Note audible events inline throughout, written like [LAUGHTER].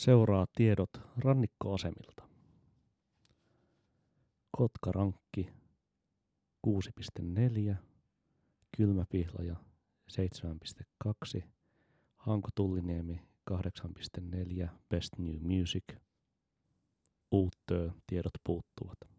Seuraa tiedot rannikkoasemilta. Kotkarankki 6.4, Kylmäpihlaja 7.2, Hanko Tulliniemi 8.4, Best New Music, Uuttöö, tiedot puuttuvat.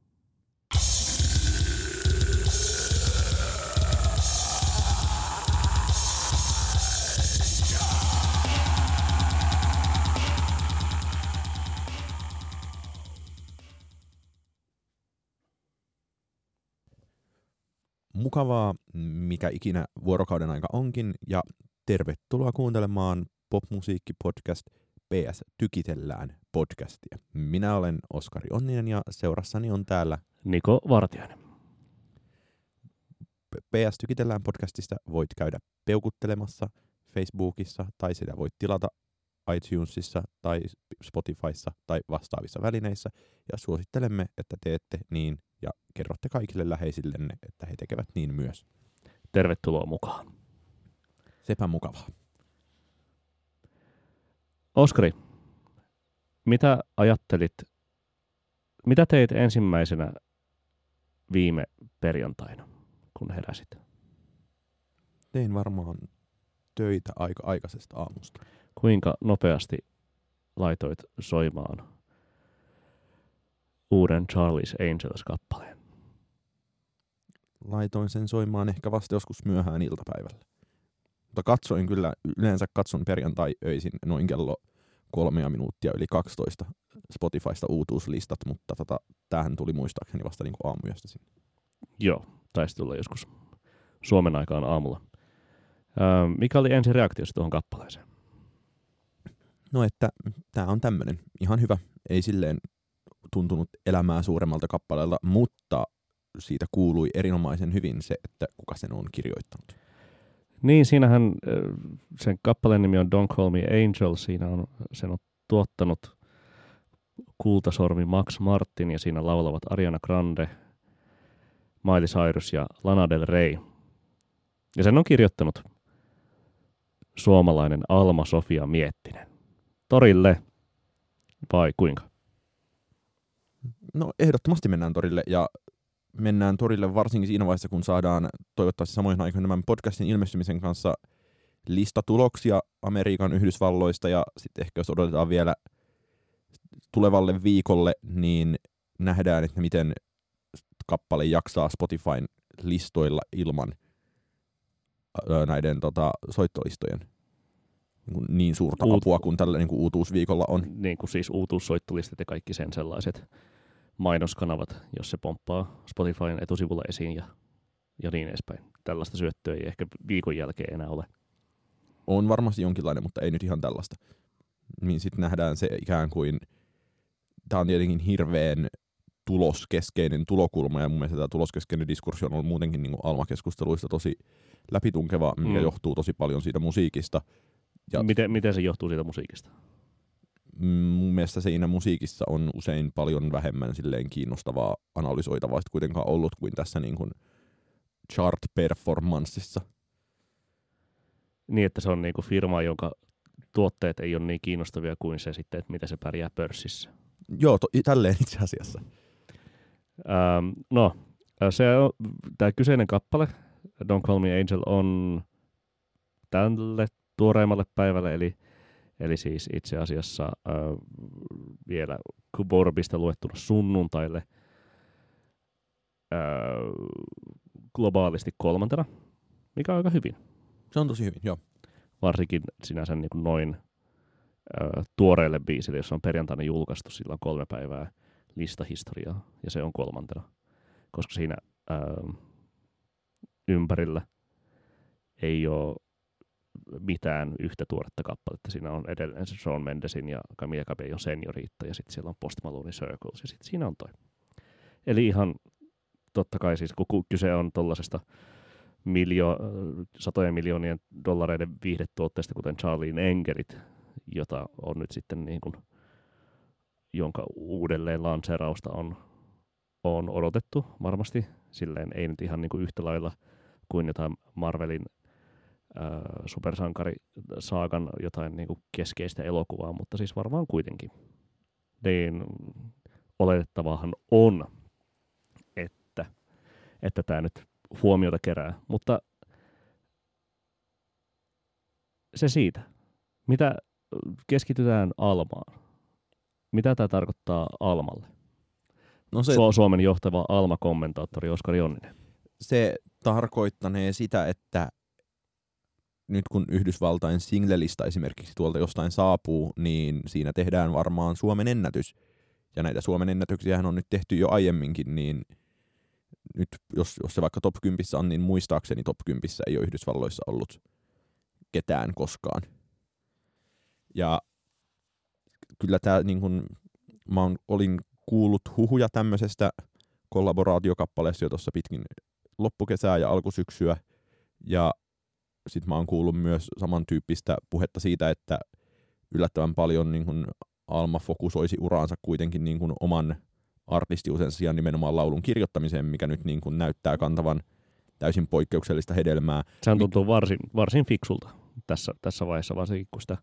Mukavaa, mikä ikinä vuorokauden aika onkin, ja tervetuloa kuuntelemaan popmusiikkipodcast PS Tykitellään podcastia. Minä olen Oskari Onninen ja seurassani on täällä Niko Vartiainen. PS Tykitellään podcastista voit käydä peukuttelemassa Facebookissa tai sitä voit tilata iTunesissa tai Spotifyssa tai vastaavissa välineissä ja suosittelemme, että teette niin ja kerrotte kaikille läheisillenne, että he tekevät niin myös. Tervetuloa mukaan. Sepä mukavaa. Oskari, mitä ajattelit, mitä teit ensimmäisenä viime perjantaina, kun heräsit? Tein varmaan töitä aika aikaisesta aamusta. Kuinka nopeasti laitoit soimaan uuden Charlie's Angels-kappaleen? Laitoin sen soimaan ehkä vasta joskus myöhään iltapäivällä. Mutta katsoin kyllä, yleensä katson perjantai-öisin noin kello kolmea minuuttia yli 12 Spotifysta uutuuslistat, mutta tota, tämähän tuli muistaakseni vasta niin aamuyöstä sinne. Joo, taisi tulla joskus Suomen aikaan aamulla. Öö, mikä oli ensi reaktiosi tuohon kappaleeseen? No, että tämä on tämmöinen ihan hyvä. Ei silleen tuntunut elämää suuremmalta kappaleelta, mutta siitä kuului erinomaisen hyvin se, että kuka sen on kirjoittanut. Niin, siinähän sen kappaleen nimi on Don't Call Me Angel. Siinä on, sen on tuottanut kultasormi Max Martin ja siinä laulavat Ariana Grande, Miley Cyrus ja Lana Del Rey. Ja sen on kirjoittanut suomalainen Alma Sofia Miettinen. Torille vai kuinka? No ehdottomasti mennään torille ja mennään torille varsinkin siinä vaiheessa, kun saadaan toivottavasti samoin aikoina tämän podcastin ilmestymisen kanssa listatuloksia Amerikan Yhdysvalloista ja sitten ehkä jos odotetaan vielä tulevalle viikolle, niin nähdään, että miten kappale jaksaa Spotifyn listoilla ilman näiden tota, soittolistojen niin, niin suurta Uut... apua kuin tällä niin kuin uutuusviikolla on. Niin kuin siis uutuussoittolistat ja kaikki sen sellaiset mainoskanavat, jos se pomppaa Spotifyn etusivulla esiin ja, ja niin edespäin. Tällaista syöttöä ei ehkä viikon jälkeen enää ole. On varmasti jonkinlainen, mutta ei nyt ihan tällaista. Niin sitten nähdään se ikään kuin, tämä on tietenkin hirveän tuloskeskeinen tulokulma, ja mun mielestä tämä tuloskeskeinen diskurssi on ollut muutenkin niin Alma-keskusteluista tosi läpitunkeva, mikä mm. johtuu tosi paljon siitä musiikista. Ja miten, miten se johtuu siitä musiikista? mun mielestä siinä musiikissa on usein paljon vähemmän silleen kiinnostavaa analysoitavaa kuitenkaan ollut kuin tässä niin kuin chart-performanssissa. Niin, että se on niin kuin firma, jonka tuotteet ei ole niin kiinnostavia kuin se sitten, että mitä se pärjää pörssissä. Joo, to, tälleen itse asiassa. Ähm, no, se on, tämä kyseinen kappale, Don't Call Me Angel, on tälle tuoreimmalle päivälle, eli Eli siis itse asiassa äh, vielä Kuborbista luettuna sunnuntaille äh, globaalisti kolmantena, mikä on aika hyvin. Se on tosi hyvin, joo. Varsinkin sinänsä niin kuin noin äh, tuoreelle biisille, jossa on perjantaina julkaistu, sillä on kolme päivää listahistoriaa, ja se on kolmantena. Koska siinä äh, ympärillä ei ole mitään yhtä tuoretta kappaletta. Siinä on edelleen se Sean Mendesin ja Camilla Cabello senioriitta ja sitten siellä on Post Malone Circles ja sitten siinä on toi. Eli ihan totta kai siis, kun kyse on tuollaisesta miljo, satojen miljoonien dollareiden viihdetuotteesta, kuten Charlie Engerit, jota on nyt sitten niin kuin, jonka uudelleen lanseerausta on, on odotettu varmasti. Silleen ei nyt ihan niin kuin yhtä lailla kuin jotain Marvelin supersankari saakan jotain niin kuin keskeistä elokuvaa, mutta siis varmaan kuitenkin. Niin oletettavahan on, että, että tämä nyt huomiota kerää. Mutta se siitä. Mitä keskitytään Almaan? Mitä tämä tarkoittaa Almalle? No se, Su- Suomen johtava Alma-kommentaattori Oskari Jonninen. se tarkoittanee sitä, että nyt kun Yhdysvaltain singlelista esimerkiksi tuolta jostain saapuu, niin siinä tehdään varmaan Suomen ennätys. Ja näitä Suomen ennätyksiä on nyt tehty jo aiemminkin, niin nyt jos, jos se vaikka top 10 on, niin muistaakseni top 10 ei ole Yhdysvalloissa ollut ketään koskaan. Ja kyllä tämä niin kun, mä olin kuullut huhuja tämmöisestä kollaboraatiokappaleesta jo tuossa pitkin loppukesää ja alkusyksyä. Ja sitten mä oon kuullut myös samantyyppistä puhetta siitä, että yllättävän paljon niin kun Alma fokusoisi uraansa kuitenkin niin kun oman artistiusen sijaan nimenomaan laulun kirjoittamiseen, mikä nyt niin kun näyttää kantavan täysin poikkeuksellista hedelmää. Sehän tuntuu varsin, varsin fiksulta tässä, tässä vaiheessa, varsinkin kun sitä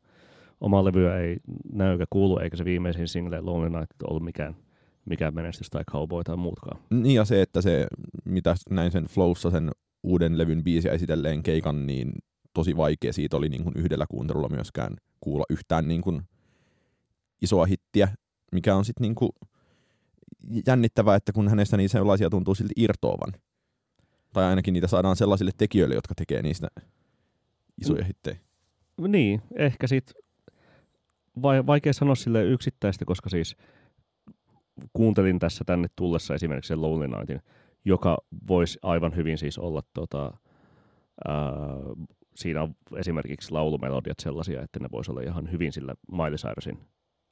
omaa levyä ei näy eikä kuulu, eikä se viimeisin single Lonely Night ollut mikään, mikään menestys tai cowboy tai muutkaan. Niin ja se, että se, mitä näin sen Flowssa sen uuden levyn biisiä esitelleen keikan, niin tosi vaikea siitä oli niin kuin yhdellä kuuntelulla myöskään kuulla yhtään niin kuin isoa hittiä, mikä on sitten niin kuin jännittävää, että kun hänestä niin sellaisia tuntuu silti irtoavan. Tai ainakin niitä saadaan sellaisille tekijöille, jotka tekee niistä isoja hittejä. Niin, ehkä sit vai, vaikea sanoa sille yksittäistä, koska siis kuuntelin tässä tänne tullessa esimerkiksi sen Lonely Nightin, joka voisi aivan hyvin siis olla tota, ää, siinä on esimerkiksi laulumelodiat sellaisia, että ne voisi olla ihan hyvin sillä Miley Cyrusin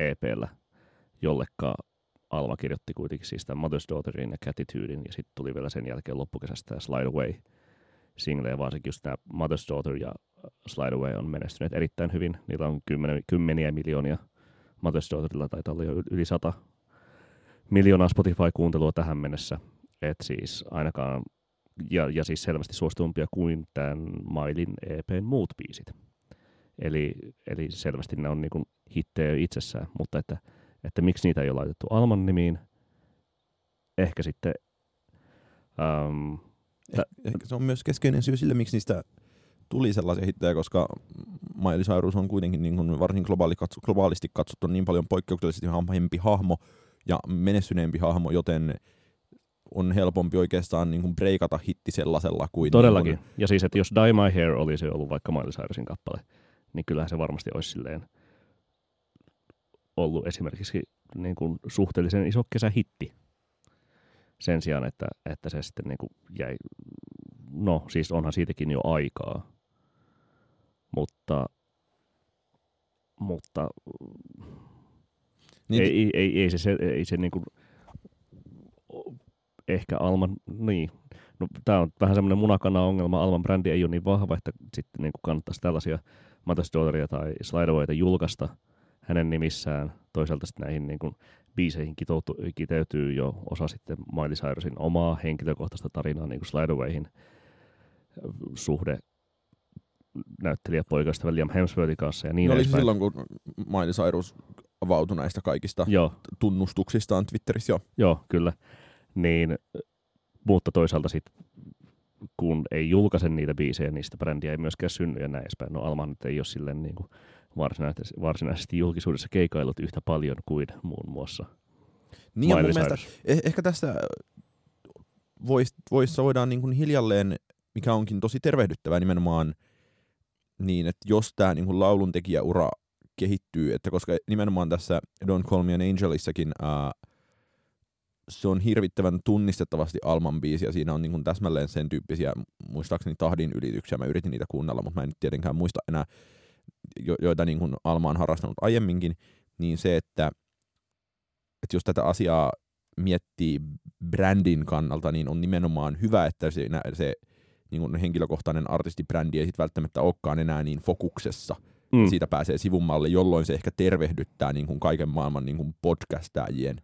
EPllä, jollekka Alma kirjoitti kuitenkin siis tämän Mother's Daughterin ja Catitudein, ja sitten tuli vielä sen jälkeen loppukesästä tämä Slide Away single, ja varsinkin just tämä Mother's Daughter ja Slide Away on menestyneet erittäin hyvin. Niillä on kymmeniä miljoonia. Mother's Daughterilla taitaa olla jo yli sata miljoonaa Spotify-kuuntelua tähän mennessä. Et siis ainakaan, ja, ja siis selvästi suositumpia kuin tämän Mailin EPn muut biisit. Eli, eli selvästi ne on niin hittejä itsessään, mutta että, että miksi niitä ei ole laitettu Alman nimiin, ehkä sitten ähm, Eh, ehkä se on myös keskeinen syy sille, miksi niistä tuli sellaisia hittejä, koska Miley Cyrus on kuitenkin niin kuin varsin globaali katso, globaalisti katsottu niin paljon poikkeuksellisesti hahmempi hahmo ja menestyneempi hahmo, joten on helpompi oikeastaan niin kuin breikata hitti sellaisella kuin... Todellakin. Niin Ja siis, että jos Die My Hair olisi ollut vaikka Miley Cyrusin kappale, niin kyllähän se varmasti olisi silleen ollut esimerkiksi niin kuin suhteellisen iso kesähitti. Sen sijaan, että, että se sitten niin kuin jäi, no siis onhan siitäkin jo aikaa, mutta, mutta niin, ei, ei, ei, se, ei se niin kuin, ehkä Alman, niin, no tämä on vähän semmoinen munakana-ongelma, Alman brändi ei ole niin vahva, että sitten niin kannattaisi tällaisia Matas Daughteria tai Slidewayta julkaista hänen nimissään. Toisaalta sitten näihin niin kuin biiseihin kiteytyy jo osa sitten Miley Cyrusin omaa henkilökohtaista tarinaa niin kuin Slidewayhin suhde näyttelijäpoikasta Liam Hemsworthin kanssa ja niin no oli se silloin, kun Miley Cyrus avautui näistä kaikista Joo, tunnustuksistaan Twitterissä jo. Joo, kyllä. Niin, mutta toisaalta sitten kun ei julkaise niitä biisejä, niin sitä brändiä ei myöskään synny ja näin edespäin. No Alma nyt ei ole silleen niin kuin varsinaisesti, varsinaisesti julkisuudessa keikailut yhtä paljon kuin muun muassa Niin ja mun mielestä eh- ehkä tässä vois, vois voidaan niin kuin hiljalleen, mikä onkin tosi tervehdyttävää nimenomaan niin, että jos tämä niin kuin lauluntekijäura kehittyy, että koska nimenomaan tässä Don't Call Me an Angelissakin ää, se on hirvittävän tunnistettavasti Alman biisi ja siinä on niin kuin täsmälleen sen tyyppisiä, muistaakseni tahdin ylityksiä, mä yritin niitä kuunnella, mutta mä en nyt tietenkään muista enää, jo, joita niin kuin Alma on harrastanut aiemminkin, niin se, että, että jos tätä asiaa miettii brändin kannalta, niin on nimenomaan hyvä, että siinä se niin kuin henkilökohtainen artistibrändi ei sit välttämättä olekaan enää niin fokuksessa. Mm. Siitä pääsee sivummalle, jolloin se ehkä tervehdyttää niin kuin kaiken maailman niin kuin podcastajien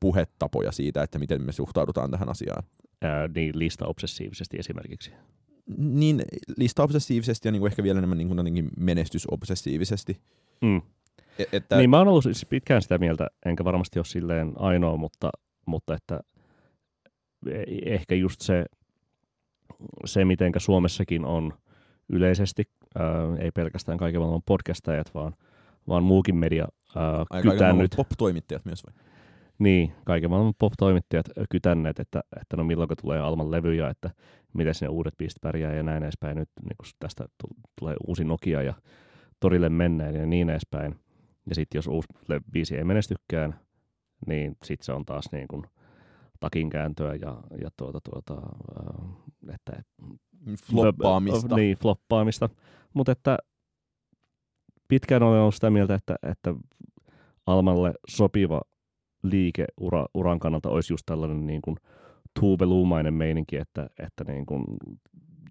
puhetapoja siitä, että miten me suhtaudutaan tähän asiaan. Ää, niin lista obsessiivisesti esimerkiksi. niin lista-obsessiivisesti ja niin kuin ehkä vielä enemmän niin kuin menestysobsessiivisesti. Mm. E- että, Niin mä oon ollut siis pitkään sitä mieltä, enkä varmasti ole silleen ainoa, mutta, mutta että e- ehkä just se, se mitenkä Suomessakin on yleisesti, ää, ei pelkästään kaiken maailman podcastajat, vaan, vaan muukin media ää, Aika aika kytännyt. pop-toimittajat myös vai? Niin, kaiken maailman pop-toimittajat kytänneet, että, että no milloin tulee Alman levyjä, että miten ne uudet biisit pärjää ja näin edespäin. Nyt niin kun tästä tu- tulee uusi Nokia ja torille mennään ja niin edespäin. Ja sitten jos uusi biisi ei menestykään, niin sitten se on taas niin kuin takin kääntöä ja, ja tuota, tuota, että, Floppaamista. Niin, floppaamista. Mutta että pitkään olen ollut sitä mieltä, että, että Almalle sopiva liike ura, uran kannalta olisi just tällainen niin kuin tuubeluumainen meininki, että, että niin kuin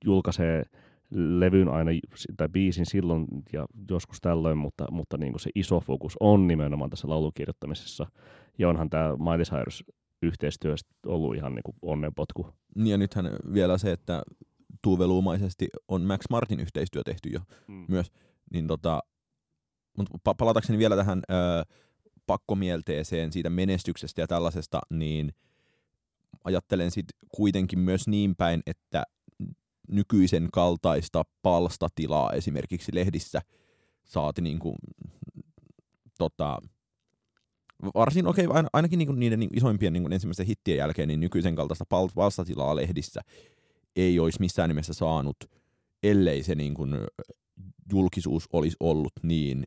julkaisee levyn aina tai biisin silloin ja joskus tällöin, mutta, mutta niin kuin se iso fokus on nimenomaan tässä laulukirjoittamisessa. Ja onhan tämä Miley Cyrus yhteistyö ollut ihan niin kuin onnenpotku. Niin ja nythän vielä se, että tuuveluumaisesti on Max Martin yhteistyö tehty jo. Mm. Myös. Niin tota, mutta pa- palatakseni vielä tähän ö, pakkomielteeseen siitä menestyksestä ja tällaisesta, niin ajattelen sit kuitenkin myös niin päin, että nykyisen kaltaista palstatilaa esimerkiksi lehdissä saati niinku, tota, varsin okei, okay, ainakin niinku niiden niinku isoimpien niinku ensimmäisten hittien jälkeen, niin nykyisen kaltaista pal- palstatilaa lehdissä ei olisi missään nimessä saanut, ellei se niinku julkisuus olisi ollut niin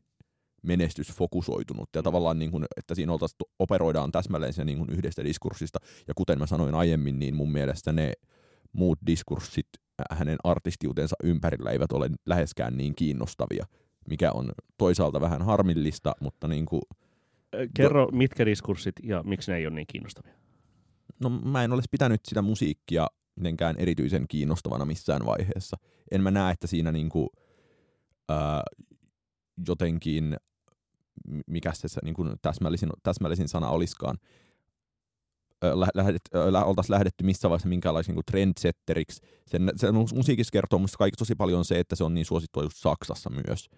menestysfokusoitunut ja tavallaan niin kuin, että siinä oltaisiin, operoidaan täsmälleen se niin kuin yhdestä diskurssista ja kuten mä sanoin aiemmin, niin mun mielestä ne muut diskurssit hänen artistiutensa ympärillä eivät ole läheskään niin kiinnostavia, mikä on toisaalta vähän harmillista, mutta niin kuin, Kerro, mitkä diskurssit ja miksi ne ei ole niin kiinnostavia? no mä en olisi pitänyt sitä musiikkia mitenkään erityisen kiinnostavana missään vaiheessa. En mä näe, että siinä niin kuin, ää, jotenkin, mikä se, se niin kuin täsmällisin, täsmällisin sana olisikaan, lähdet, lä, oltaisiin lähdetty missä vaiheessa minkäänlaisen niin trendsetteriksi. Sen, sen musiikissa kertoo musta kaikki tosi paljon se, että se on niin suosittua just Saksassa myös.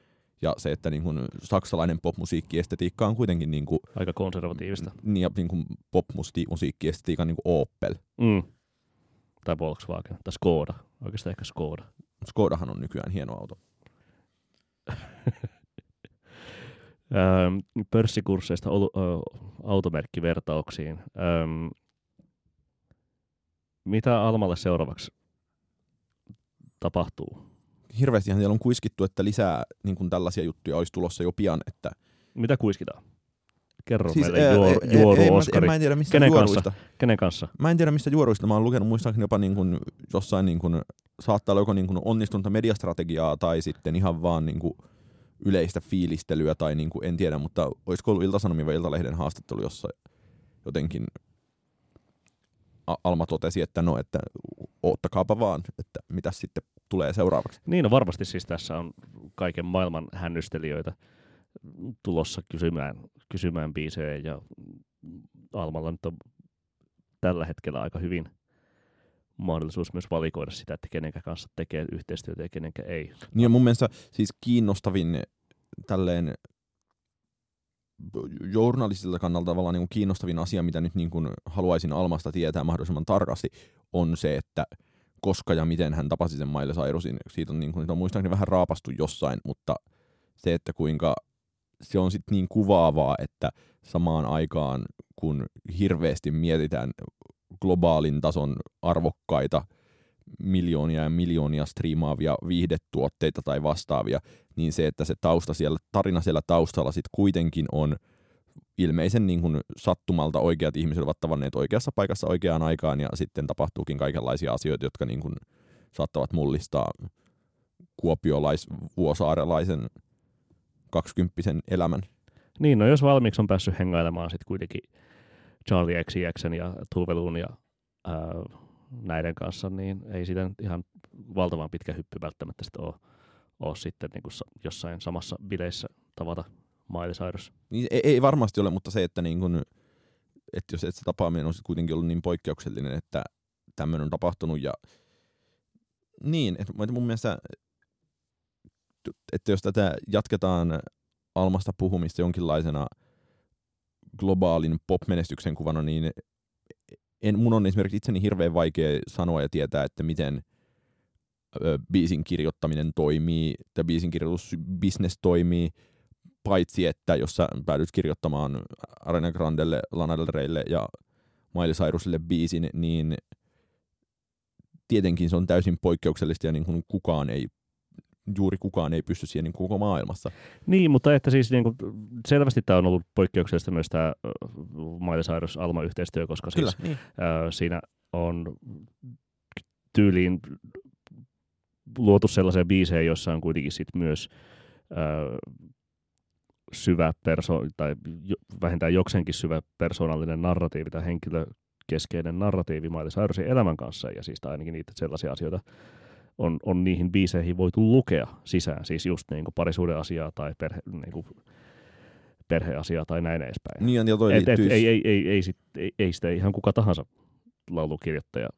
Ja se, että niin kuin, saksalainen popmusiikkiestetiikka on kuitenkin niin kuin, Aika konservatiivista. niin, ja niin kuin popmusiikkiestetiikan niin kuin Opel. Mm. Tai Volkswagen, tai Skoda. Oikeastaan ehkä Skoda. Skodahan on nykyään hieno auto. [LAUGHS] Pörssikursseista automerkkivertauksiin. Mitä Almalle seuraavaksi tapahtuu? Hirveästihan siellä on kuiskittu, että lisää niin kuin tällaisia juttuja olisi tulossa jo pian. Että... Mitä kuiskitaan? Kerro Siis, meille ää, juor, ei- juoru ei, mä- Oskari. Mä en tiedä mistä Kenen juoruista. Kenen kanssa? Mä en tiedä mistä juoruista. Mä oon lukenut muistaakseni jopa niin kuin, jossain niin kuin, saattaa olla joko niin kuin onnistunutta mediastrategiaa tai sitten ihan vaan niin kuin, yleistä fiilistelyä tai niin kuin, en tiedä, mutta olisiko ollut Ilta-Sanomien vai Iltalehden haastattelu, jossa jotenkin Alma totesi, että no, että oottakaapa vaan, että mitä sitten tulee seuraavaksi. Niin, no varmasti siis tässä on kaiken maailman hännystelijöitä tulossa kysymään, kysymään biisejä ja Almalla nyt on tällä hetkellä aika hyvin mahdollisuus myös valikoida sitä, että kenenkä kanssa tekee yhteistyötä ja kenenkä ei. Niin ja mun mielestä siis kiinnostavin tälleen journalistilta kannalta tavallaan niin kuin kiinnostavin asia, mitä nyt niin kuin haluaisin Almasta tietää mahdollisimman tarkasti, on se, että koska ja miten hän tapasi sen Miley Cyrusin. Siitä on, niin kuin, on muistaakseni vähän raapastu jossain, mutta se, että kuinka se on sitten niin kuvaavaa, että samaan aikaan kun hirveästi mietitään globaalin tason arvokkaita miljoonia ja miljoonia striimaavia viihdetuotteita tai vastaavia, niin se, että se tausta siellä, tarina siellä taustalla sitten kuitenkin on ilmeisen niin kuin sattumalta oikeat ihmiset ovat tavanneet oikeassa paikassa oikeaan aikaan ja sitten tapahtuukin kaikenlaisia asioita, jotka niin kuin saattavat mullistaa kuopiolais vuosaarelaisen kaksikymppisen elämän. Niin, no jos valmiiksi on päässyt hengailemaan sitten kuitenkin Charlie XCXn ja Tuvelun ja ää, näiden kanssa, niin ei siitä ihan valtavan pitkä hyppy välttämättä sitten ole, ole sitten niin kuin jossain samassa bileissä tavata Miley Cyrus. Niin ei, ei varmasti ole, mutta se, että, niin kun, että jos et se tapaaminen on sit kuitenkin ollut niin poikkeuksellinen, että tämmöinen on tapahtunut ja Niin, että mun mielestä, että jos tätä jatketaan Almasta puhumista jonkinlaisena globaalin pop-menestyksen kuvana, niin en, mun on esimerkiksi itseni hirveän vaikea sanoa ja tietää, että miten ö, biisin kirjoittaminen toimii, tai biisin kirjoitusbusiness toimii, paitsi että jos sä päädyt kirjoittamaan Arena Grandelle, Lana Del Reylle ja Miley Cyrusille biisin, niin tietenkin se on täysin poikkeuksellista ja niin kuin kukaan ei juuri kukaan ei pysty siihen niin koko maailmassa. Niin, mutta että siis niin kuin, selvästi tämä on ollut poikkeuksellista myös tämä Miley Cyrus Alma-yhteistyö, koska Kyllä, siis, niin. ää, siinä on tyyliin luotu sellaisia biisejä, joissa on kuitenkin sit myös ää, syvä perso, tai jo, vähintään jokseenkin syvä persoonallinen narratiivi tai henkilökeskeinen narratiivi Miley Cyrusin elämän kanssa, ja siis ainakin niitä sellaisia asioita on, on niihin biiseihin voitu lukea sisään, siis just niin kuin parisuuden asiaa tai perhe, niin kuin perheasiaa tai näin edespäin. Niin, ja toi et, et, ei, ei, ei, ei, sit, ei, ei sitä ihan kuka tahansa laulukirjoittaja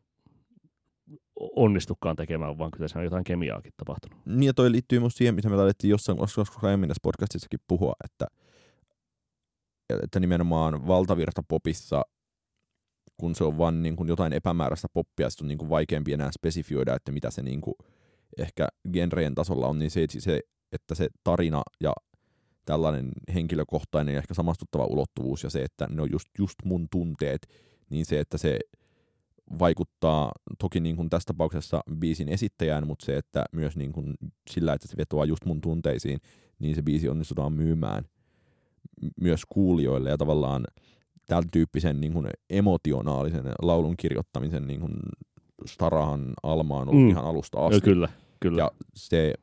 onnistukaan tekemään, vaan kyllä se on jotain kemiaakin tapahtunut. Niin ja toi liittyy myös siihen, mitä me taidettiin jossain koska aiemmin tässä podcastissakin puhua, että, että nimenomaan valtavirta popissa, kun se on vaan niin kuin jotain epämääräistä poppia, sitten on niin kuin vaikeampi enää spesifioida, että mitä se niin kuin ehkä genreen tasolla on, niin se, se, että se tarina ja tällainen henkilökohtainen ja ehkä samastuttava ulottuvuus ja se, että ne on just, just mun tunteet, niin se, että se vaikuttaa toki niin kuin tässä tapauksessa biisin esittäjään, mutta se, että myös niin kuin sillä, että se vetoaa just mun tunteisiin, niin se biisi onnistutaan myymään myös kuulijoille ja tavallaan tämän tyyppisen niin kuin emotionaalisen laulun kirjoittamisen niin kuin Starahan Alma on ollut Mm. ihan alusta asti. kyllä, kyllä. Ja se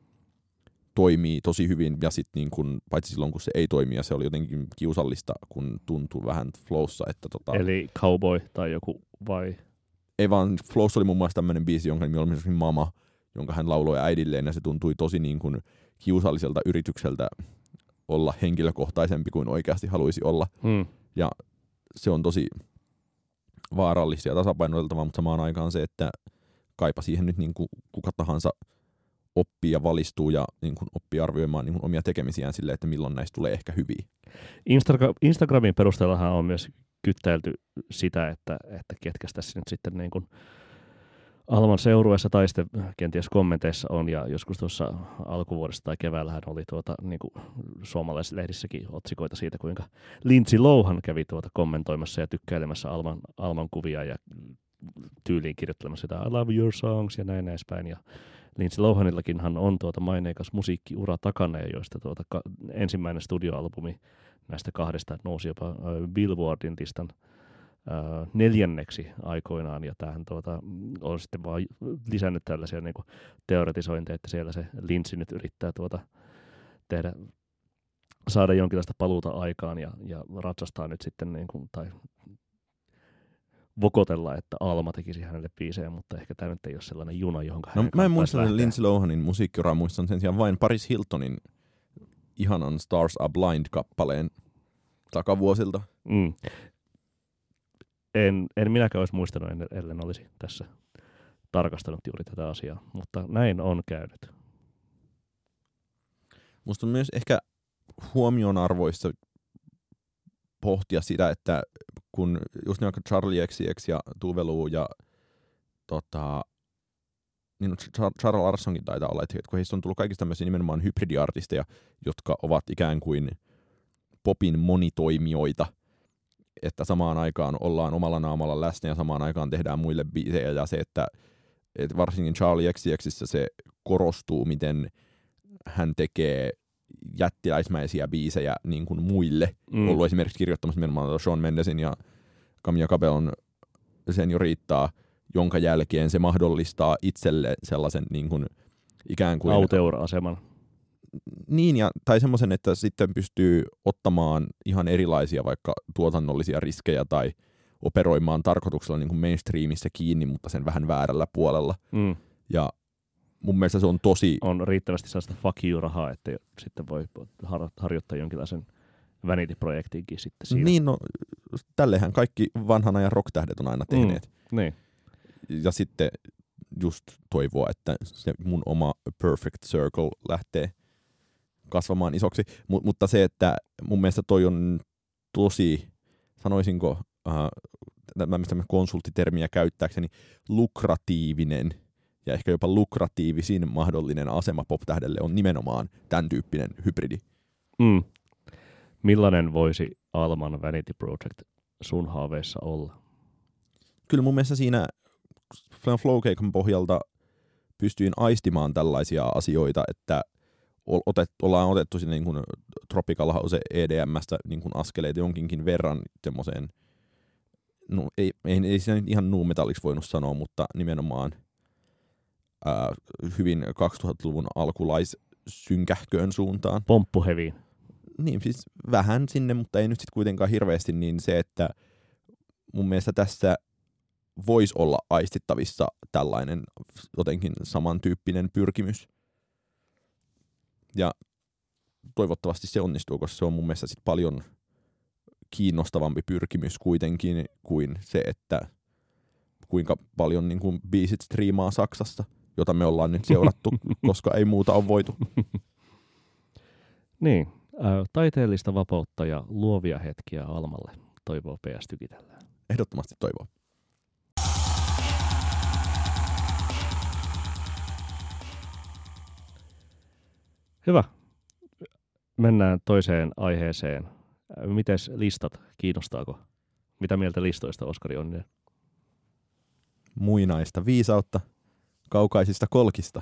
toimii tosi hyvin, ja sitten niin kun, paitsi silloin, kun se ei toimi, ja se oli jotenkin kiusallista, kun tuntui vähän flowssa, että tota, Eli Cowboy tai joku vai? ei vaan Flows oli muun muassa tämmöinen biisi, jonka nimi oli esimerkiksi Mama, jonka hän lauloi äidilleen, ja se tuntui tosi niin kuin kiusalliselta yritykseltä olla henkilökohtaisempi kuin oikeasti haluaisi olla. Hmm. Se on tosi vaarallista ja tasapainoiltavaa, mutta samaan aikaan se, että kaipa siihen nyt niin kuin kuka tahansa oppii ja valistuu ja niin kuin oppii arvioimaan niin kuin omia tekemisiään sille, että milloin näistä tulee ehkä hyviä. Instagra- Instagramin perusteellahan on myös kyttäilty sitä, että, että ketkä tässä nyt sitten niin kuin Alman seurueessa tai sitten kenties kommenteissa on, ja joskus tuossa alkuvuodesta tai keväällähän oli tuota, niin kuin suomalaisissa lehdissäkin otsikoita siitä, kuinka Lindsay Lohan kävi tuota kommentoimassa ja tykkäilemässä Alman, Alman kuvia ja tyyliin kirjoittelemassa sitä I love your songs ja näin edespäin. Ja Lindsay Lohanillakinhan on tuota maineikas musiikkiura takana, ja joista tuota ka- ensimmäinen studioalbumi näistä kahdesta nousi jopa äh, Billboardin listan äh, neljänneksi aikoinaan, ja tämähän tuota, on sitten vaan lisännyt tällaisia niin kuin teoretisointeja, että siellä se Lindsay nyt yrittää tuota, tehdä saada jonkinlaista paluuta aikaan ja, ja ratsastaa nyt sitten niin kuin, tai vokotella, että Alma tekisi hänelle biisejä, mutta ehkä tämä nyt ei ole sellainen juna, johon No, hänen mä en muista lähteä. Lindsay Lohanin musiikkiuraa, muistan sen sijaan vain Paris Hiltonin ihanan Stars Are Blind-kappaleen takavuosilta. Mm. En, en minäkään olisi muistanut, en- ellen olisi tässä tarkastanut juuri tätä asiaa, mutta näin on käynyt. Musta on myös ehkä huomionarvoista pohtia sitä, että kun just niin Charlie XCX ja Tuvelu ja tota, niin no, Char- Charles Larsonkin taitaa olla, että kun heistä on tullut kaikista tämmöisiä nimenomaan hybridiartisteja, jotka ovat ikään kuin popin monitoimijoita, että samaan aikaan ollaan omalla naamalla läsnä ja samaan aikaan tehdään muille biisejä ja se, että, että varsinkin Charlie XCXissä se korostuu, miten hän tekee jättiläismäisiä biisejä niin kuin muille. Mm. Ollut esimerkiksi kirjoittamassa nimenomaan Sean Mendesin ja Camilla Cabellon sen jo riittää, jonka jälkeen se mahdollistaa itselle sellaisen niin kuin, ikään kuin... Auteur-aseman. Niin, ja, tai semmoisen, että sitten pystyy ottamaan ihan erilaisia vaikka tuotannollisia riskejä tai operoimaan tarkoituksella niin kuin mainstreamissa kiinni, mutta sen vähän väärällä puolella. Mm. Ja mun mielestä se on tosi... On riittävästi sellaista fuck you-rahaa, että sitten voi har- harjoittaa jonkinlaisen vanity-projektiinkin sitten siinä. Niin, no tällehän kaikki vanhan ajan rocktähdet on aina tehneet. Niin. Ja sitten just toivoa, että se mun oma perfect circle lähtee kasvamaan isoksi. Mut, mutta se, että mun mielestä toi on tosi, sanoisinko, äh, mistä konsulttitermiä käyttääkseni, lukratiivinen ja ehkä jopa lukratiivisin mahdollinen asema pop-tähdelle on nimenomaan tämän tyyppinen hybridi. Mm. Millainen voisi Alman Vanity Project sun haaveissa olla? Kyllä mun mielestä siinä Flowcaken pohjalta pystyin aistimaan tällaisia asioita, että otet, ollaan otettu sinne niin kuin Tropical House EDMstä niin kuin askeleita jonkinkin verran semmoiseen, no ei, ei, ei siinä ihan nuumetalliksi voinut sanoa, mutta nimenomaan ää, hyvin 2000-luvun alkulaissynkähköön suuntaan. Pomppuheviin. Niin, siis vähän sinne, mutta ei nyt sitten kuitenkaan hirveästi, niin se, että mun mielestä tässä voisi olla aistittavissa tällainen jotenkin samantyyppinen pyrkimys. Ja toivottavasti se onnistuu, koska se on mun mielestä sit paljon kiinnostavampi pyrkimys kuitenkin kuin se, että kuinka paljon niin kuin biisit striimaa Saksassa, jota me ollaan nyt seurattu, [LAUGHS] koska ei muuta ole voitu. [LAUGHS] Niin, äh, taiteellista vapautta ja luovia hetkiä Almalle, toivoo PS Tykitellään. Ehdottomasti toivoo. Hyvä. Mennään toiseen aiheeseen. Mites listat? Kiinnostaako? Mitä mieltä listoista, Oskari Onninen? Muinaista viisautta kaukaisista kolkista.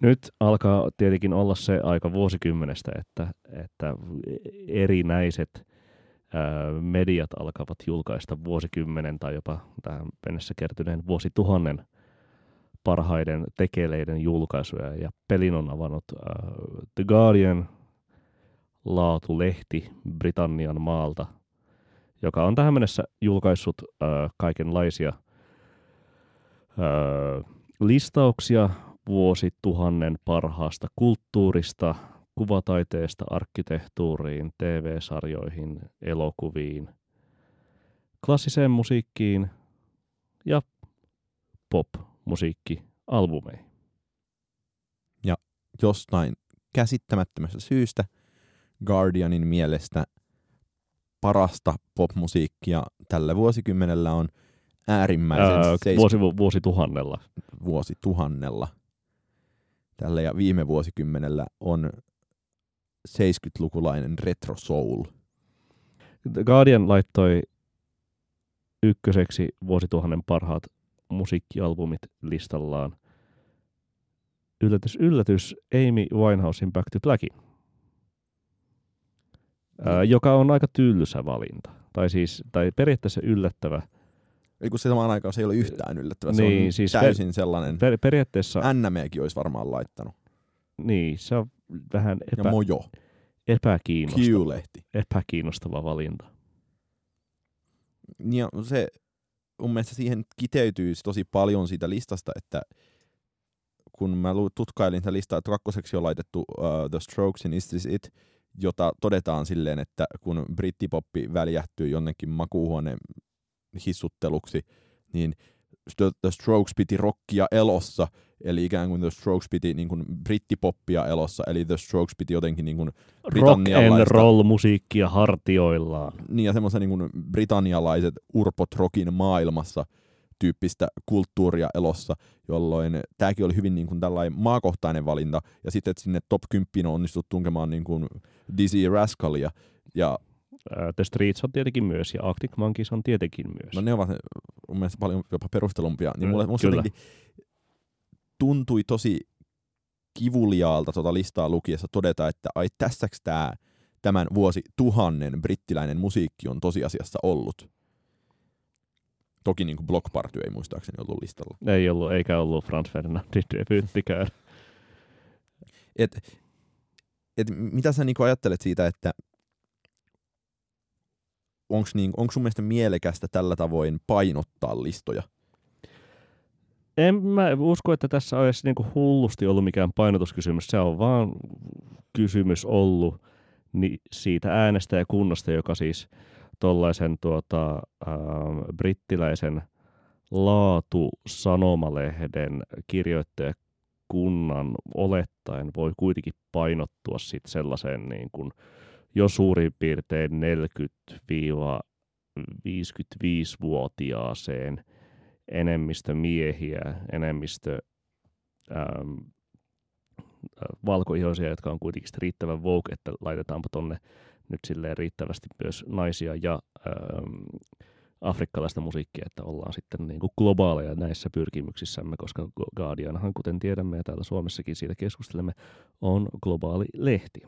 Nyt alkaa tietenkin olla se aika vuosikymmenestä, että, että erinäiset ää, mediat alkavat julkaista vuosikymmenen tai jopa tähän mennessä kertyneen vuosituhannen parhaiden tekeleiden julkaisuja. Ja pelin on avannut uh, The Guardian, laatulehti Britannian maalta, joka on tähän mennessä julkaissut uh, kaikenlaisia uh, listauksia vuosituhannen parhaasta kulttuurista, kuvataiteesta, arkkitehtuuriin, TV-sarjoihin, elokuviin, klassiseen musiikkiin ja pop musiikkialbumeihin. Ja jostain käsittämättömästä syystä Guardianin mielestä parasta popmusiikkia tällä vuosikymmenellä on äärimmäisen... Ää, seis... vuosi, vuosituhannella. Vuosituhannella. Tällä ja viime vuosikymmenellä on 70-lukulainen retro soul. The Guardian laittoi ykköseksi vuosituhannen parhaat musiikkialbumit listallaan. Yllätys, yllätys, Amy Winehousein Back to Blackin, ää, joka on aika tylsä valinta. Tai siis, tai periaatteessa yllättävä. Eli kun se samaan aikaan se ei ole yhtään yllättävä, se niin, on siis täysin per, sellainen. Per, periaatteessa... NMEkin olisi varmaan laittanut. Niin, se on vähän epä, ja mojo. epäkiinnostava, epäkiinnostava valinta. Ja se, mun mielestä siihen kiteytyy tosi paljon siitä listasta, että kun mä tutkailin sitä listaa, että kakkoseksi on laitettu uh, The Strokes in Is This It, jota todetaan silleen, että kun brittipoppi väljähtyy jonnekin makuuhuoneen hissutteluksi, niin The Strokes piti rockia elossa, eli ikään kuin The Strokes piti niin kuin brittipoppia elossa, eli The Strokes piti jotenkin niin kuin Rock and roll musiikkia hartioillaan. Niin, ja semmoisen niin kuin britannialaiset urpot rockin maailmassa tyyppistä kulttuuria elossa, jolloin tämäkin oli hyvin niin kuin tällainen maakohtainen valinta, ja sitten että sinne top 10 on onnistuttu tunkemaan niin kuin Dizzy Rascalia, ja The Streets on tietenkin myös, ja Arctic Monkeys on tietenkin myös. No ne ovat mun mielestä paljon jopa perustelumpia. Niin mulle, musta jotenkin tuntui tosi kivuliaalta tuota listaa lukiessa todeta, että ai tässäks tää tämän vuosi tuhannen brittiläinen musiikki on tosiasiassa ollut. Toki niin kuin Block Party ei muistaakseni ollut listalla. Ei ollut, eikä ollut Franz Ferdinandin debyyttikään. Et, et mitä sä niinku ajattelet siitä, että onko niin, sun mielestä mielekästä tällä tavoin painottaa listoja? En mä usko, että tässä olisi niinku hullusti ollut mikään painotuskysymys. Se on vaan kysymys ollut ni- siitä äänestäjäkunnasta, joka siis tuollaisen tuota, äh, brittiläisen laatu sanomalehden kirjoittajakunnan olettaen voi kuitenkin painottua sit sellaiseen niin kuin jo suurin piirtein 40-55-vuotiaaseen enemmistö miehiä, enemmistö ähm, valkoihoisia, jotka on kuitenkin riittävän woke, että laitetaanpa tonne nyt silleen riittävästi myös naisia ja ähm, afrikkalaista musiikkia, että ollaan sitten niin kuin globaaleja näissä pyrkimyksissämme, koska Guardianhan, kuten tiedämme ja täällä Suomessakin siitä keskustelemme, on globaali lehti.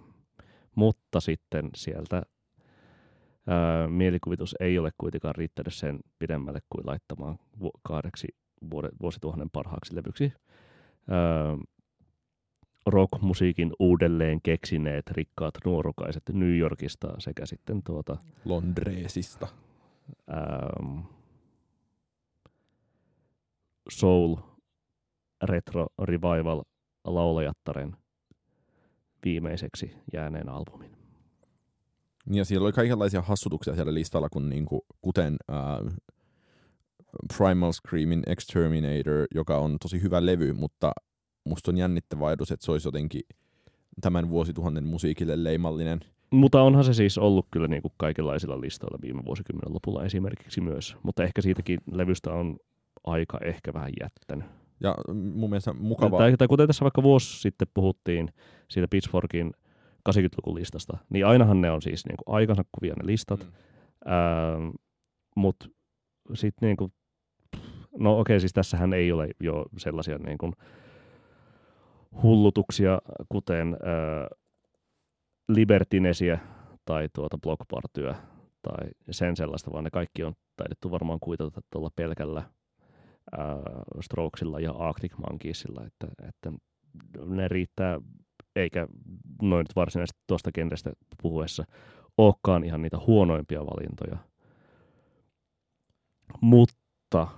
Mutta sitten sieltä ää, mielikuvitus ei ole kuitenkaan riittänyt sen pidemmälle kuin laittamaan vu- kahdeksi vuosituhannen parhaaksi levyksi ää, rockmusiikin uudelleen keksineet rikkaat nuorukaiset New Yorkista sekä sitten tuota... Londreesista. Ähm, soul retro revival laulajattaren viimeiseksi jääneen albumin. Ja siellä oli kaikenlaisia hassutuksia siellä listalla, kun niinku, kuten äh, Primal Screaming Exterminator, joka on tosi hyvä levy, mutta musta on jännittävä ajatus, että se olisi jotenkin tämän vuosituhannen musiikille leimallinen. Mutta onhan se siis ollut kyllä niin kuin kaikenlaisilla listoilla viime vuosikymmenen lopulla esimerkiksi myös. Mutta ehkä siitäkin levystä on aika ehkä vähän jättänyt. Ja mun mielestä mukavaa. Tai, tai kuten tässä vaikka vuosi sitten puhuttiin siitä Pitchforkin 80-luvun listasta, niin ainahan ne on siis niin kuin aikansa kuvia ne listat. Mm. Ähm, Mutta sitten niin kuin, no okei, siis tässähän ei ole jo sellaisia niin kuin, hullutuksia, kuten äh, Libertinesiä tai tuota Blockpartyä tai sen sellaista, vaan ne kaikki on taidettu varmaan kuitata tuolla pelkällä Strokesilla ja Arctic Monkeysilla, että, että ne riittää, eikä noin nyt varsinaisesti tuosta kentästä puhuessa olekaan ihan niitä huonoimpia valintoja. Mutta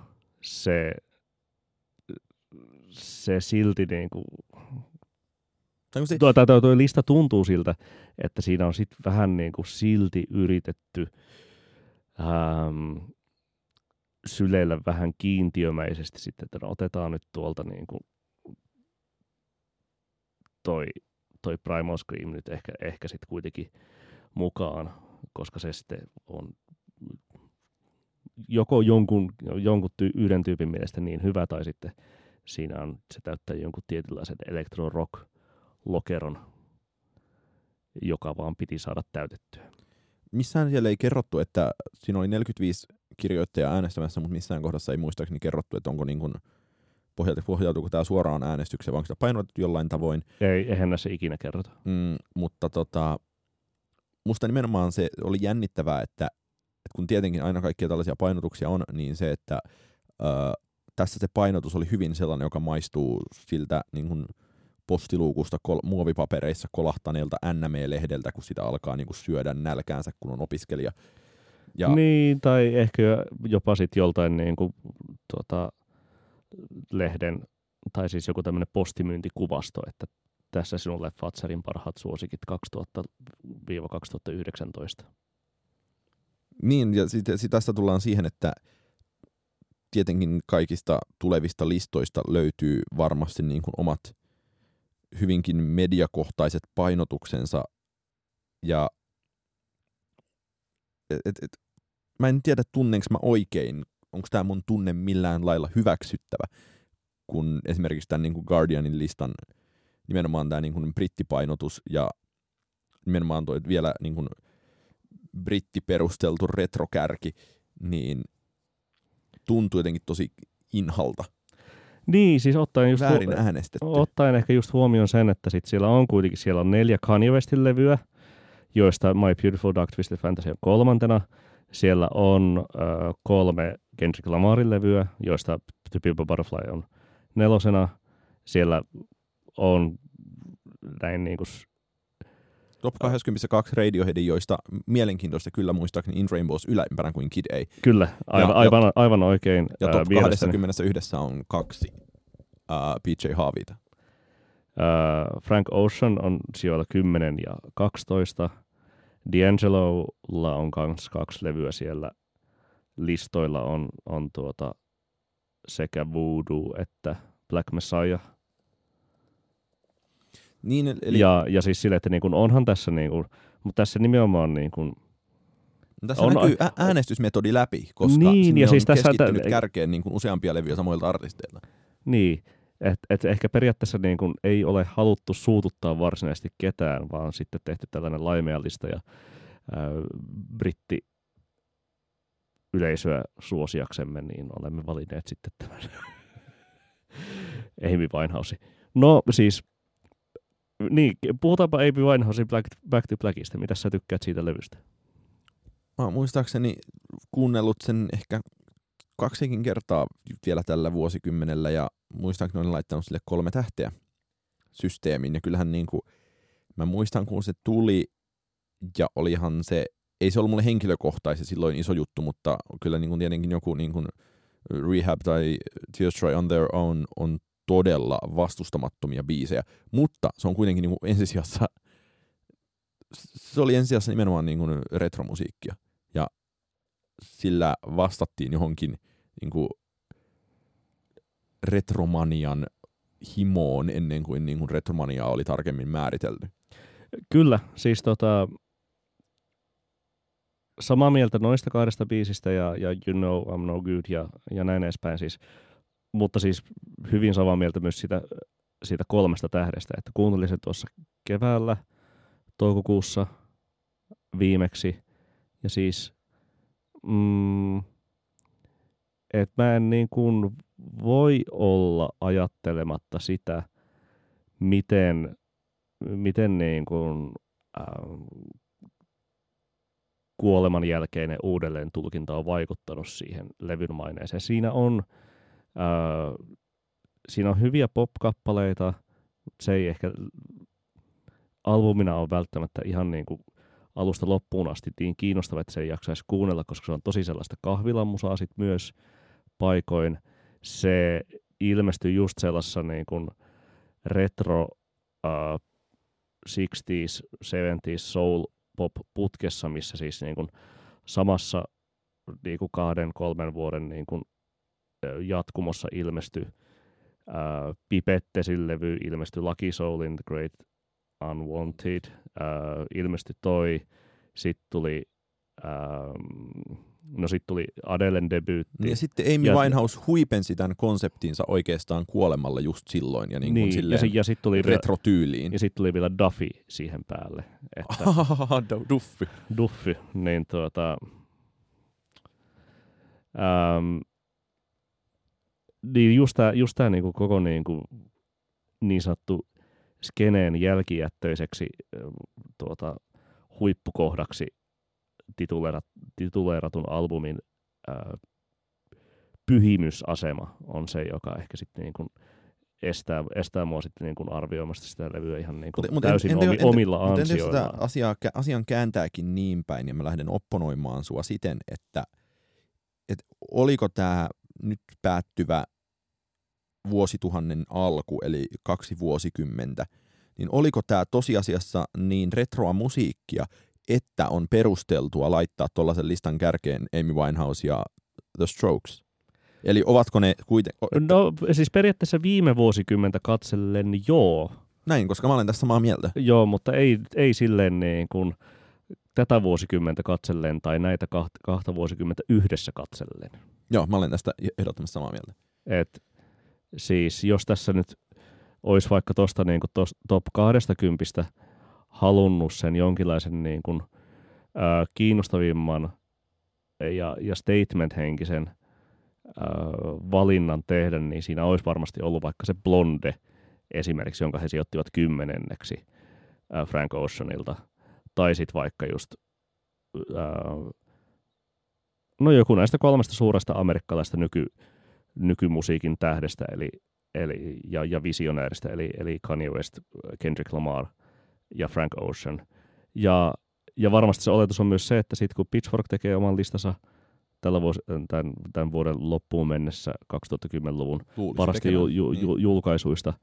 se se silti niin kuin, tuo, tuo, tuo lista tuntuu siltä, että siinä on sitten vähän niin kuin silti yritetty ähm, syleillä vähän kiintiömäisesti sitten, että no otetaan nyt tuolta niin kuin toi, toi Primal Scream nyt ehkä, ehkä sitten kuitenkin mukaan, koska se sitten on joko jonkun, jonkun ty, yhden tyypin mielestä niin hyvä tai sitten siinä on, se täyttää jonkun tietynlaisen electro-rock-lokeron, joka vaan piti saada täytettyä. Missään siellä ei kerrottu, että siinä oli 45 kirjoittajaa äänestämässä, mutta missään kohdassa ei muistaakseni kerrottu, että onko niin kuin pohjalta, pohjautuuko tämä suoraan äänestykseen, vai onko sitä painotettu jollain tavoin. Ei, eihän näissä ikinä kerrota. Mm, mutta tota, musta nimenomaan se oli jännittävää, että, että kun tietenkin aina kaikkia tällaisia painotuksia on, niin se, että ö, tässä se painotus oli hyvin sellainen, joka maistuu siltä niin kuin postiluukusta kol- muovipapereissa kolahtaneelta NME-lehdeltä, kun sitä alkaa niin kuin syödä nälkäänsä, kun on opiskelija. Ja... Niin, tai ehkä jopa sitten joltain niin kuin, tuota, lehden, tai siis joku tämmöinen postimyyntikuvasto, että tässä sinulle Fatserin parhaat suosikit 2000-2019. Niin, ja sitten sit tästä tullaan siihen, että tietenkin kaikista tulevista listoista löytyy varmasti niin kuin omat hyvinkin mediakohtaiset painotuksensa. Ja et, et, mä en tiedä tunnenko mä oikein, onko tämä mun tunne millään lailla hyväksyttävä, kun esimerkiksi tämän niin kuin Guardianin listan nimenomaan tämä niin kuin brittipainotus ja nimenomaan toi vielä niin kuin brittiperusteltu retrokärki, niin tuntuu jotenkin tosi inhalta. Niin, siis ottaen, just Väärin hu- äänestetty. ottaen ehkä just huomioon sen, että sit siellä on kuitenkin siellä on neljä Kanye Westin levyä, joista My Beautiful Dark Twisted Fantasy on kolmantena. Siellä on äh, kolme Kendrick Lamarin levyä, joista The People Butterfly on nelosena. Siellä on näin niin kuin Top 22 Radioheadin, joista mielenkiintoista kyllä muistaakseni In Rainbows ylämpänä kuin Kid A. Kyllä, aivan, ja, aivan, aivan oikein. Ja top 21 on kaksi uh, PJ Harveyta. Uh, Frank Ocean on sijoilla 10 ja 12. D'Angelolla on kans kaksi levyä siellä listoilla on, on tuota sekä Voodoo että Black Messiah. Niin, eli. Ja, ja siis sille, että niin kuin onhan tässä, niin mutta tässä nimenomaan niin kuin, tässä on- näkyy äänestysmetodi läpi, koska Niin, ja on siis tässä- keskittynyt tä- kärkeen niin kuin useampia levyjä samoilta artisteilta. niin, että et ehkä periaatteessa niin kuin ei ole haluttu suututtaa varsinaisesti ketään, vaan sitten tehty tällainen laimeallista ja ää, britti yleisöä suosiaksemme, niin olemme valinneet sitten tämän [LAUGHS] Amy Winehouse. No siis, niin, puhutaanpa Amy Winehousein Black, Back to Blackista. Mitä sä tykkäät siitä levystä? Mä muistaakseni kuunnellut sen ehkä kaksikin kertaa vielä tällä vuosikymmenellä ja muistaakseni olen laittanut sille kolme tähteä systeemiin. Ja kyllähän niin kuin, mä muistan kun se tuli ja olihan se, ei se ollut mulle henkilökohtaisesti silloin iso juttu, mutta kyllä niin kuin tietenkin joku niin kuin Rehab tai Tears Try on Their Own on todella vastustamattomia biisejä, mutta se on kuitenkin niin kuin ensisijassa se oli ensisijassa nimenomaan niin kuin retromusiikkia sillä vastattiin johonkin niin kuin retromanian himoon ennen kuin, niin kuin retromania oli tarkemmin määritelty. Kyllä, siis tota, samaa mieltä noista kahdesta biisistä ja, ja You Know I'm No Good ja, ja näin edespäin siis. Mutta siis hyvin samaa mieltä myös siitä, siitä kolmesta tähdestä, että kuuntelin sen tuossa keväällä, toukokuussa viimeksi ja siis mm, et mä en niin kuin voi olla ajattelematta sitä, miten miten niin kuin, äh, kuoleman jälkeinen uudelleen tulkinta on vaikuttanut siihen levyn maineeseen. Siinä on, äh, siinä on hyviä pop-kappaleita, se ei ehkä albumina on välttämättä ihan niin kuin alusta loppuun asti niin kiinnostava, että se ei jaksaisi kuunnella, koska se on tosi sellaista kahvilamusaa sit myös paikoin. Se ilmestyy just sellaisessa niin kuin retro äh, 60s, 70s soul pop putkessa, missä siis niin kuin samassa niin kuin kahden, kolmen vuoden niin kuin jatkumossa ilmestyi ää, Pipettesin levy, ilmestyi Lucky Soulin The Great Unwanted, ää, ilmestyi toi, sitten tuli ähm, no sitten tuli Adelen debyytti. Ja sitten Amy Ja- Winehouse huipensi tämän konseptinsa oikeastaan kuolemalla just silloin ja niin kuin niin, ja, silleen si- ja sitten tuli, vielä- retrotyyliin. ja sit tuli vielä Duffy siihen päälle. Että [LAUGHS] Du- Duffi. Duffy, niin tuota... Ähm, niin just tämä just tää niinku koko niinku niin sanottu skeneen jälkijättöiseksi tuota, huippukohdaksi tituleerat, tituleeratun albumin äh, pyhimysasema on se, joka ehkä sitten niinku estää, estää mua sitten niinku arvioimasta sitä levyä ihan niinku Mut- mut täysin entä- omi, entä- omilla Mutta entä jos sitä ansioillaan. asiaa, asian kääntääkin niin päin, ja mä lähden opponoimaan sua siten, että, että oliko tämä nyt päättyvä vuosituhannen alku, eli kaksi vuosikymmentä, niin oliko tämä tosiasiassa niin retroa musiikkia, että on perusteltua laittaa tuollaisen listan kärkeen Amy Winehouse ja The Strokes? Eli ovatko ne kuitenkin... No siis periaatteessa viime vuosikymmentä katsellen joo, Näin, koska mä olen tässä samaa mieltä. joo mutta ei, ei silleen niin kuin tätä vuosikymmentä katsellen tai näitä kahta, kahta vuosikymmentä yhdessä katsellen. Joo, mä olen tästä ehdottomasti samaa mieltä. Et siis jos tässä nyt olisi vaikka tuosta niin top 20 halunnut sen jonkinlaisen niin kuin, ää, kiinnostavimman ja, ja statement-henkisen ää, valinnan tehdä, niin siinä olisi varmasti ollut vaikka se Blonde esimerkiksi, jonka he sijoittivat kymmenenneksi ää, Frank Oceanilta. Tai sitten vaikka just ää, no joku näistä kolmesta suuresta amerikkalaista nyky, nykymusiikin tähdestä eli, eli, ja, ja visionääristä, eli, eli Kanye West, Kendrick Lamar ja Frank Ocean. Ja, ja varmasti se oletus on myös se, että sitten kun Pitchfork tekee oman listansa tällä vuosi, tämän, tämän vuoden loppuun mennessä 2010-luvun Luulisi parasta tekevän. ju, ju, Niin. ju, julkaisuista,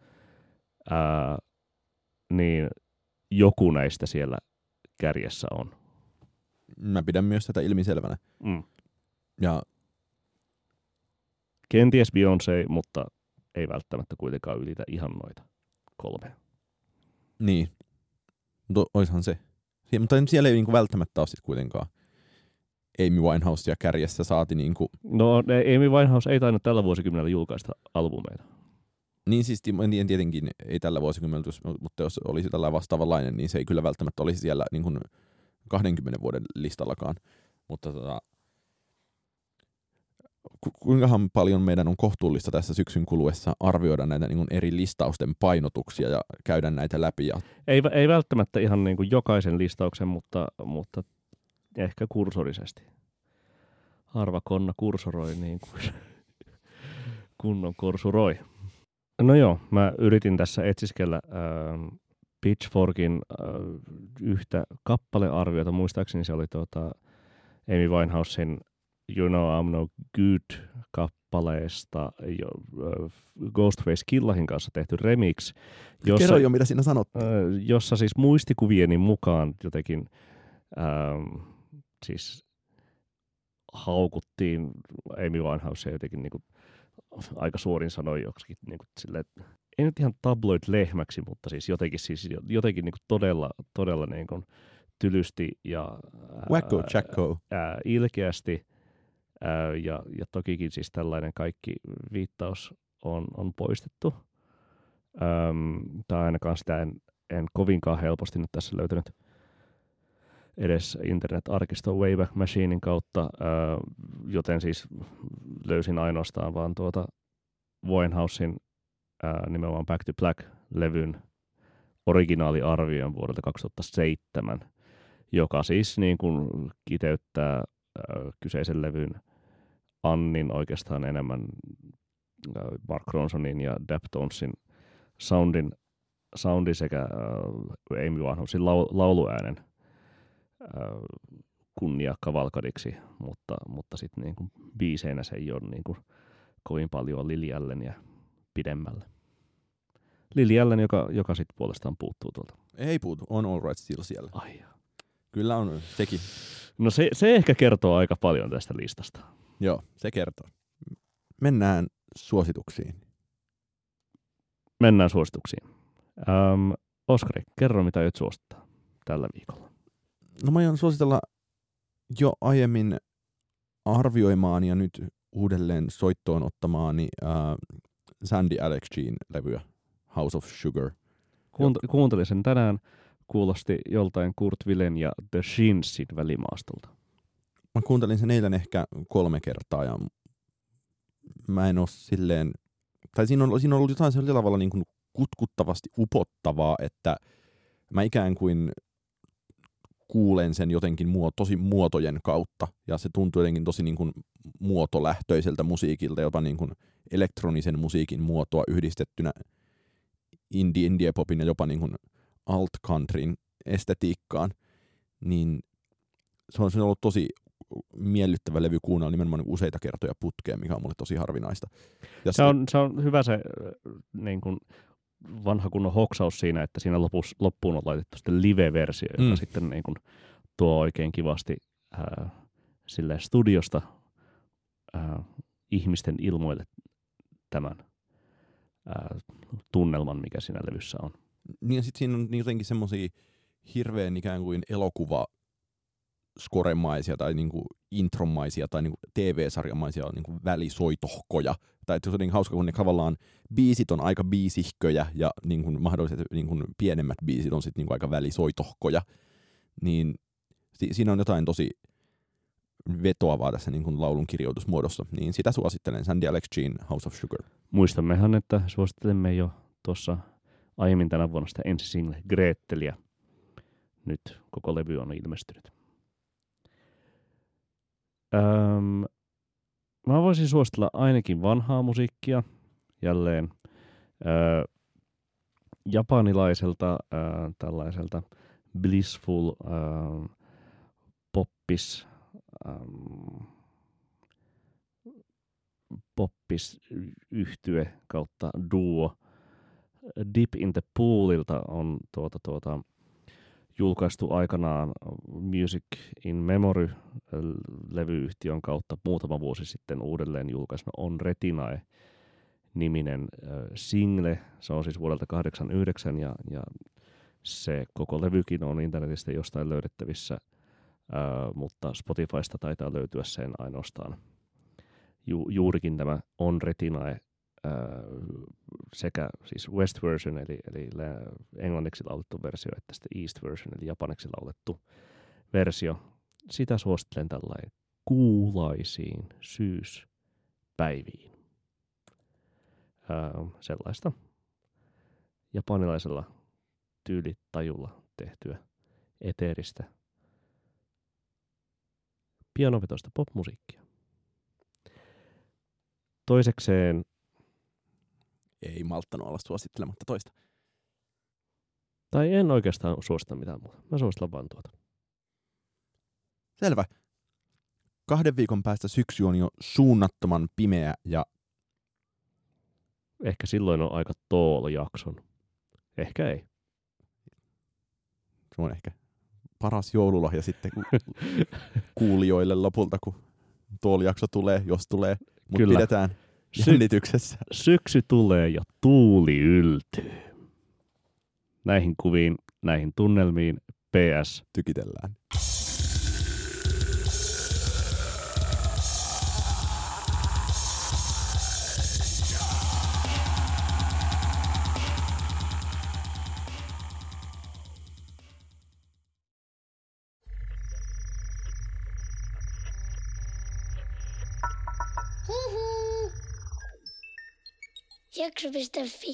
ää, niin joku näistä siellä kärjessä on. Mä pidän myös tätä ilmiselvänä. Mm. Ja Kenties Beyoncé, mutta ei välttämättä kuitenkaan ylitä ihan noita kolme. Niin. Mutta oishan se. Sie- mutta siellä ei niinku välttämättä ole sit kuitenkaan Amy Winehousea kärjessä saati niinku, No ne- Amy Winehouse ei tainnut tällä vuosikymmenellä julkaista albumeita. niin siis en tietenkin ei tällä vuosikymmenellä, mutta jos olisi tällä vastaavanlainen, niin se ei kyllä välttämättä olisi siellä niinku 20 vuoden listallakaan. Mutta tota, kuinkahan paljon meidän on kohtuullista tässä syksyn kuluessa arvioida näitä niin eri listausten painotuksia ja käydä näitä läpi. Ja, Ei, ei välttämättä ihan niin kuin jokaisen listauksen, mutta, mutta ehkä kursorisesti. Harva konna kursoroi niin kuin [LAUGHS] kunnon kursuroi. No joo, mä yritin tässä etsiskellä ähm, Pitchforkin äh, yhtä kappalearviota. Muistaakseni se oli tuota Amy Winehousein You Know I'm No Good kappaleesta jo, Ghostface Killahin kanssa tehty remix, jossa, Kerro jo, mitä siinä sanot. äh, jossa siis muistikuvieni mukaan jotenkin ähm, siis haukuttiin Amy Winehousea jotenkin niin kuin, aika suorin sanoin joksikin niin kuin, silleen, ei nyt ihan tabloid-lehmäksi, mutta siis jotenkin, siis jotenkin niin kuin todella, todella niin kuin tylysti ja Wacko Jacko. ää, ilkeästi. Ja, ja tokikin siis tällainen kaikki viittaus on, on poistettu. Öm, tai ainakaan sitä en, en kovinkaan helposti nyt tässä löytänyt edes internet-arkisto Wayback Machinein kautta, ää, joten siis löysin ainoastaan vaan tuota Winehousein ää, nimenomaan Back to Black-levyn originaaliarvion vuodelta 2007, joka siis niin kuin kiteyttää ää, kyseisen levyn Annin oikeastaan enemmän ää, Mark Ronsonin ja Deftonesin soundin, soundin sekä ää, Amy Winehousein lau, lauluäänen ää, kunnia kavalkadiksi, mutta, mutta sitten niin kuin biiseinä se ei ole niin kuin kovin paljon Allen ja pidemmälle. Lily Allen, joka, joka sitten puolestaan puuttuu tuolta. Ei puutu, on All Right Still siellä. Ai. Kyllä on sekin. No se, se ehkä kertoo aika paljon tästä listasta. Joo, se kertoo. Mennään suosituksiin. Mennään suosituksiin. Öm, Oskari, kerro mitä aiot suosittaa tällä viikolla. No mä aion suositella jo aiemmin arvioimaan ja nyt uudelleen soittoon ottamaani äh, Sandy Alex Jean levyä House of Sugar. Kuunt- kuuntelin sen tänään. Kuulosti joltain Kurt Willen ja The Shinsin välimaastolta. Mä kuuntelin sen eilen ehkä kolme kertaa ja mä en oo silleen, tai siinä on, siinä on ollut jotain sillä tavalla niin kuin kutkuttavasti upottavaa, että mä ikään kuin kuulen sen jotenkin muo, tosi muotojen kautta. Ja se tuntuu jotenkin tosi niin kuin muotolähtöiseltä musiikilta, jopa niin kuin elektronisen musiikin muotoa yhdistettynä indie, indie popin ja jopa niin kuin alt countryn estetiikkaan, niin se on, ollut tosi miellyttävä levy kuunnella nimenomaan useita kertoja putkeen, mikä on mulle tosi harvinaista. Ja Se on, se on hyvä se niin kuin vanha kunnon hoksaus siinä, että siinä lopus, loppuun on laitettu sitten live-versio, joka Mm. sitten niin kuin tuo oikein kivasti ää, sille studiosta ää, ihmisten ilmoille tämän ää, tunnelman, mikä siinä levyssä on. Niin ja sit siinä on jotenkin semmosia hirveän ikään kuin elokuva skoremaisia tai niinku intromaisia tai niinku TV-sarjamaisia niinku välisoitohkoja. Tai että se on jotenkin hauska, kun ne tavallaan biisit on aika biisihköjä ja niinku mahdolliset niinku pienemmät biisit on sitten niinku aika välisoitohkoja. Niin si- siinä on jotain tosi vetoavaa tässä niinku laulun kirjoitusmuodossa. Niin sitä suosittelen. Sandy Alex Jean, House of Sugar. Muistammehan, että suosittelemme jo tuossa aiemmin tänä vuonna sitä ensi single Gretelia. Nyt koko levy on ilmestynyt. Öm, mä voisin suositella ainakin vanhaa musiikkia jälleen ö, japanilaiselta ö, tällaiselta blissful ö, poppis ähm, poppis yhtye kautta duo. Deep in the Poolilta on tuota, tuota, julkaistu aikanaan Music in Memory-levyyhtiön kautta muutama vuosi sitten uudelleen julkaistu On Retinae niminen single. Se on siis vuodelta 89 ja, ja se koko levykin on internetistä jostain löydettävissä, ää, mutta Spotifysta taitaa löytyä sen ainoastaan. Ju, juurikin tämä On Retinae sekä siis West version eli, eli englanniksi laulettu versio että sitten East version eli japaniksi laulettu versio. Sitä suosittelen tällainen kuulaisiin syyspäiviin. Ää, sellaista japanilaisella tyylitajulla tehtyä eteeristä pianovetoista popmusiikkia. Toisekseen ei malttanut olla suosittelematta toista. Tai en oikeastaan suosita mitään muuta. Mä suosittelen vaan tuota. Selvä. Kahden viikon päästä syksy on jo suunnattoman pimeä ja... Ehkä silloin on aika toolo jakson. Ehkä ei. Se on ehkä paras joululahja sitten [LAUGHS] kuulijoille lopulta, kun tuoli jakso tulee, jos tulee. Mutta pidetään jännityksessä. Sy- syksy tulee ja tuuli yltyy. Näihin kuviin, näihin tunnelmiin, PS. Tykitellään. Jakso.fi